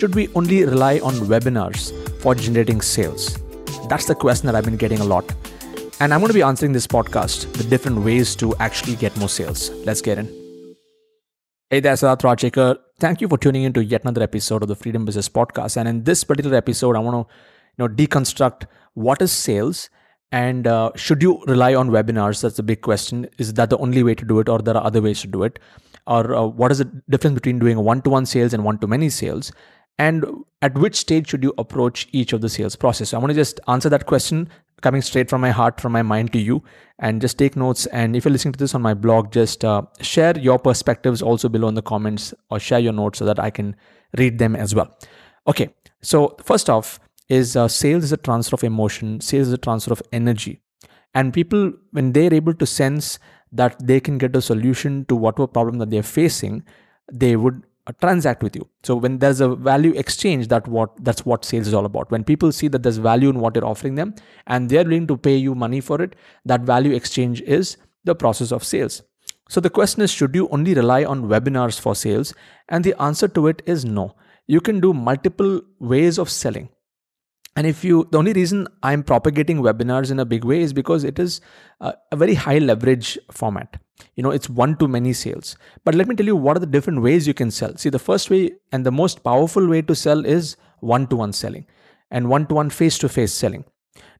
should we only rely on webinars for generating sales? That's the question that I've been getting a lot. And I'm going to be answering this podcast the different ways to actually get more sales. Let's get in. Hey there, Siddharth Rajsekar. Thank you for tuning in to yet another episode of the Freedom Business Podcast. And in this particular episode, I want to you know deconstruct what is sales and uh, should you rely on webinars? That's a big question. Is that the only way to do it, or there are other ways to do it? Or uh, what is the difference between doing one-to-one sales and one-to-many sales? And at which stage should you approach each of the sales process? So I want to just answer that question coming straight from my heart, from my mind to you, and just take notes. And if you're listening to this on my blog, just uh, share your perspectives also below in the comments or share your notes so that I can read them as well. Okay, so first off, is uh, sales is a transfer of emotion, sales is a transfer of energy. And people, when they're able to sense that they can get a solution to whatever problem that they're facing, they would Uh, transact with you. So when there's a value exchange, that what that's what sales is all about. When people see that there's value in what you're offering them and they're willing to pay you money for it, that value exchange is the process of sales. So the question is, should you only rely on webinars for sales? And the answer to it is no. You can do multiple ways of selling and if you the only reason i'm propagating webinars in a big way is because it is a, a very high leverage format you know it's one to many sales. But let me tell you what are the different ways you can sell. See the first way and the most powerful way to sell is one to one selling and one to one face to face selling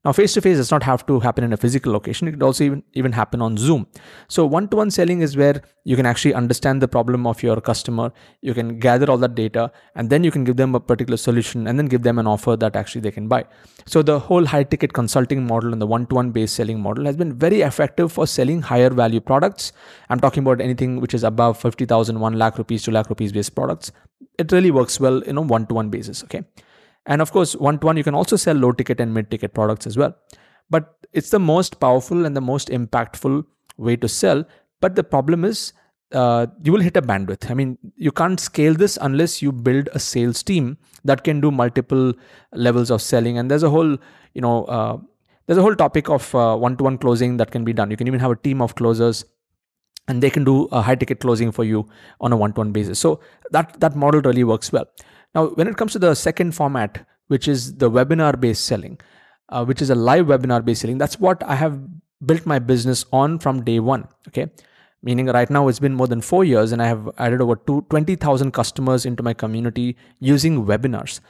now, face to face does not have to happen in a physical location. It could also even, even happen on Zoom. So, one to one selling is where you can actually understand the problem of your customer. You can gather all that data and then you can give them a particular solution and then give them an offer that actually they can buy. So, the whole high ticket consulting model and the one to one based selling model has been very effective for selling higher value products. I'm talking about anything which is above 50,000, 1 lakh rupees, 2 lakh rupees based products. It really works well in a one to one basis. Okay. And of course, one to one, you can also sell low ticket and mid ticket products as well. But it's the most powerful and the most impactful way to sell. But the problem is, uh, you will hit a bandwidth. I mean, you can't scale this unless you build a sales team that can do multiple levels of selling. And there's a whole, you know, uh, there's a whole topic of one to one closing that can be done. You can even have a team of closers and they can do a high ticket closing for you on a one to one basis. So that, that model really works well. Now, when it comes to the second format, which is the webinar based selling, uh, which is a live webinar based selling, that's what I have built my business on from day one. Okay. Meaning, right now it's been more than four years and I have added over 20,000 customers into my community using webinars.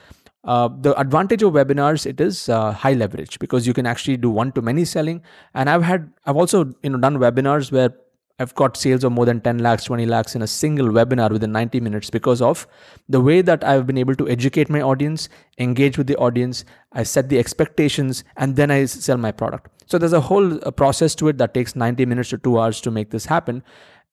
Uh, the advantage of webinars it is uh, high leverage because you can actually do one to many selling and i've had i've also you know done webinars where I've got sales of more than 10 lakhs, 20 lakhs in a single webinar within 90 minutes because of the way that I've been able to educate my audience, engage with the audience, I set the expectations, and then I sell my product. So there's a whole uh, process to it that takes 90 minutes to two hours to make this happen.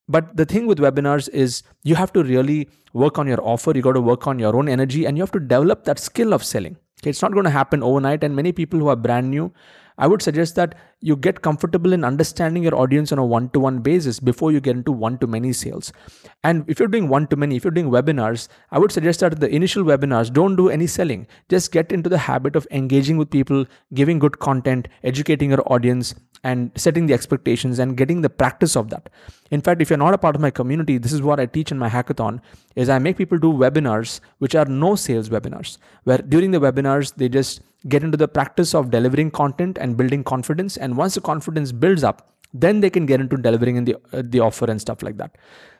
But the thing with webinars is you have to really work on your offer, you got to work on your own energy, and you have to develop that skill of selling. Okay, it's not going to happen overnight, and many people who are brand new I would suggest that you get comfortable in understanding your audience on a one to one basis before you get into one to many sales. And if you're doing one to many, if you're doing webinars, I would suggest that the initial webinars don't do any selling. Just get into the habit of engaging with people, giving good content, educating your audience, and setting the expectations and getting the practice of that. In fact, if you're not a part of my community, this is what I teach in my hackathon is I make people do webinars which are no sales webinars where during the webinars they just get into the practice of delivering content and building confidence. And once the confidence builds up then they can get into delivering in the uh, the offer and stuff like that.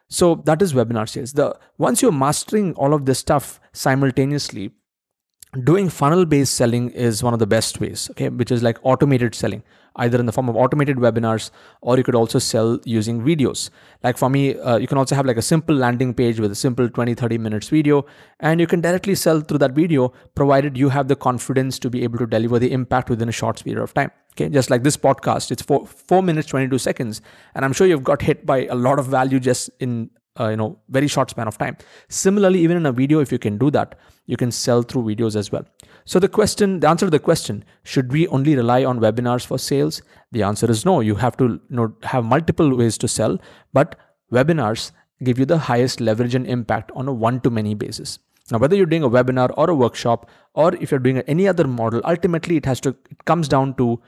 So that is webinar sales. The once you're mastering all of this stuff simultaneously doing funnel based selling is one of the best ways okay which is like automated selling either in the form of automated webinars or you could also sell using videos. Like for me uh, you can also have like a simple landing page with a simple 20 30 minutes video and you can directly sell through that video provided you have the confidence to be able to deliver the impact within a short period of time okay? Just like this podcast it's four, 4 minutes 22 seconds and i'm sure you've got hit by a lot of value just in uh, you know very short span of time. Similarly even in a video if you can do that you can sell through videos as well. So the question the answer to the question should we only rely on webinars for sales? The answer is no. You have to you know, have multiple ways to sell but webinars give you the highest leverage and impact on a one to many basis. Now whether you're doing a webinar or a workshop or if you're doing any other model ultimately it has to it comes down to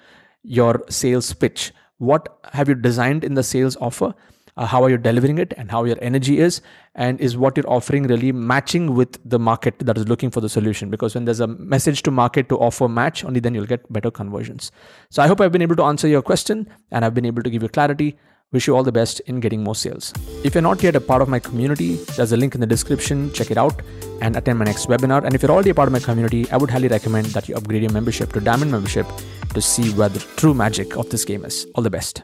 your sales pitch. What have you designed in the sales offer uh, how are you delivering it and how your energy is and is what you're offering really matching with the market that is looking for the solution. Because when there's a message to market to offer match only then you'll get better conversions. So i hope i've been able to answer your question and i've been able to give you clarity. Wish you all the best in getting more sales. If you're not yet a part of my community there's a link in the description. Check it out and attend my next webinar. And if you're already a part of my community i would highly recommend that you upgrade your membership to diamond membership to see where the true magic of this game is. All the best